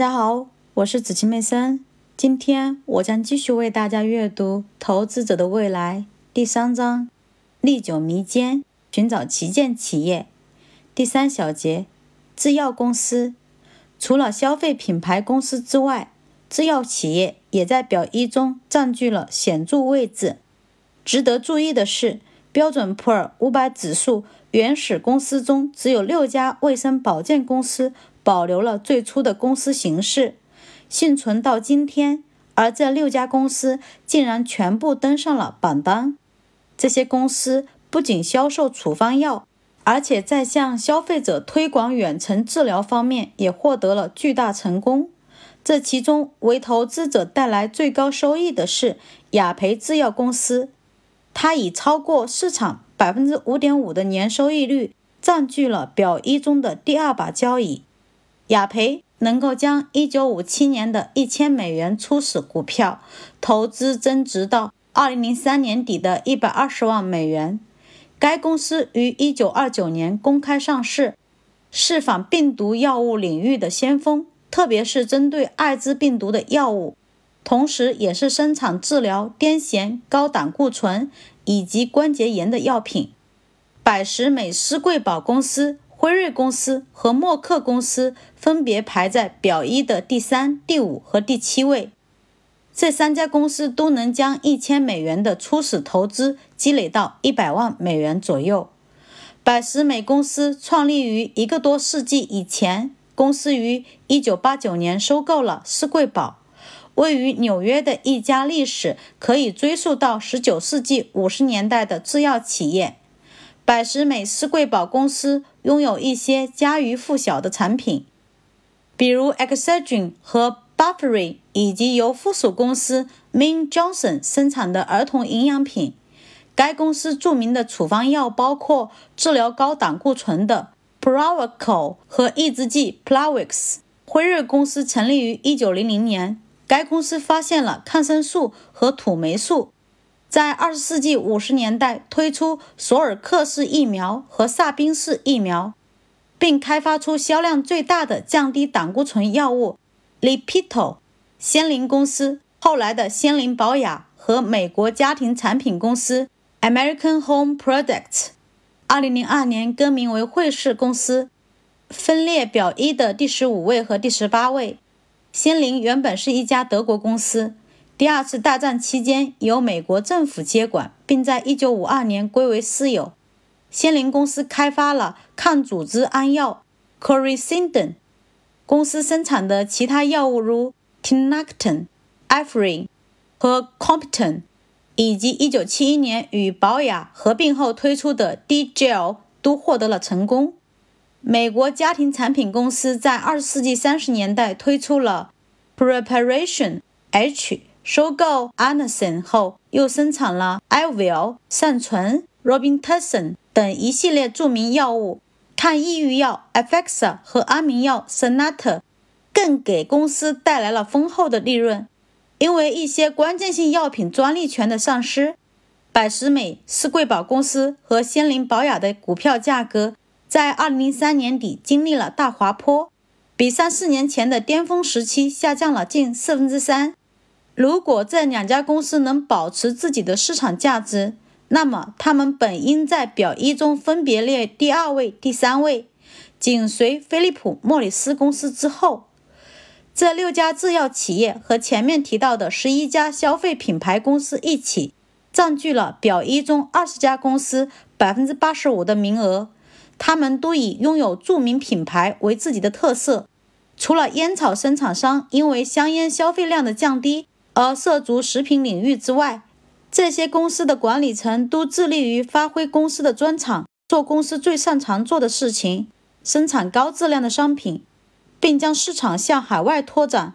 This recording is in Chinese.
大家好，我是子晴妹森。今天我将继续为大家阅读《投资者的未来》第三章：历久弥坚，寻找旗舰企业。第三小节：制药公司。除了消费品牌公司之外，制药企业也在表一中占据了显著位置。值得注意的是，标准普尔五百指数原始公司中只有六家卫生保健公司。保留了最初的公司形式，幸存到今天。而这六家公司竟然全部登上了榜单。这些公司不仅销售处方药，而且在向消费者推广远程治疗方面也获得了巨大成功。这其中为投资者带来最高收益的是雅培制药公司，它以超过市场百分之五点五的年收益率，占据了表一中的第二把交椅。雅培能够将1957年的一千美元初始股票投资增值到2003年底的一百二十万美元。该公司于1929年公开上市，是反病毒药物领域的先锋，特别是针对艾滋病毒的药物，同时也是生产治疗癫痫、高胆固醇以及关节炎的药品。百时美施贵宝公司。辉瑞公司和默克公司分别排在表一的第三、第五和第七位。这三家公司都能将一千美元的初始投资积累到一百万美元左右。百时美公司创立于一个多世纪以前，公司于一九八九年收购了施贵宝，位于纽约的一家历史可以追溯到十九世纪五十年代的制药企业。百时美施贵宝公司拥有一些家喻户晓的产品，比如 Excedrin 和 Bufferin，以及由附属公司 Min Johnson 生产的儿童营养品。该公司著名的处方药包括治疗高胆固醇的 Pravachol 和抑制剂 Plavix。辉瑞公司成立于1900年，该公司发现了抗生素和土霉素。在二十世纪五十年代推出索尔克氏疫苗和萨宾氏疫苗，并开发出销量最大的降低胆固醇药物 Lipitor。仙灵公司后来的仙灵保雅和美国家庭产品公司 American Home Products，二零零二年更名为惠氏公司，分列表一的第十五位和第十八位。仙灵原本是一家德国公司。第二次大战期间，由美国政府接管，并在1952年归为私有。仙林公司开发了抗组织胺药 c o r i c i n d o n 公司生产的其他药物如 Tinactin、a f r i n 和 Compton，以及1971年与宝雅合并后推出的 D-Gel 都获得了成功。美国家庭产品公司在20世纪30年代推出了 Preparation H。收购 Anderson 后，又生产了 Ivil、善存、Robitussin 等一系列著名药物，抗抑郁药 Effexor 和安眠药 Sonata，更给公司带来了丰厚的利润。因为一些关键性药品专利权的丧失，百时美、施贵宝公司和仙灵宝雅的股票价格在2003年底经历了大滑坡，比三四年前的巅峰时期下降了近四分之三。如果这两家公司能保持自己的市场价值，那么他们本应在表一中分别列第二位、第三位，紧随飞利浦·莫里斯公司之后。这六家制药企业和前面提到的十一家消费品牌公司一起，占据了表一中二十家公司百分之八十五的名额。他们都以拥有著名品牌为自己的特色。除了烟草生产商因为香烟消费量的降低，而涉足食品领域之外，这些公司的管理层都致力于发挥公司的专长，做公司最擅长做的事情，生产高质量的商品，并将市场向海外拓展。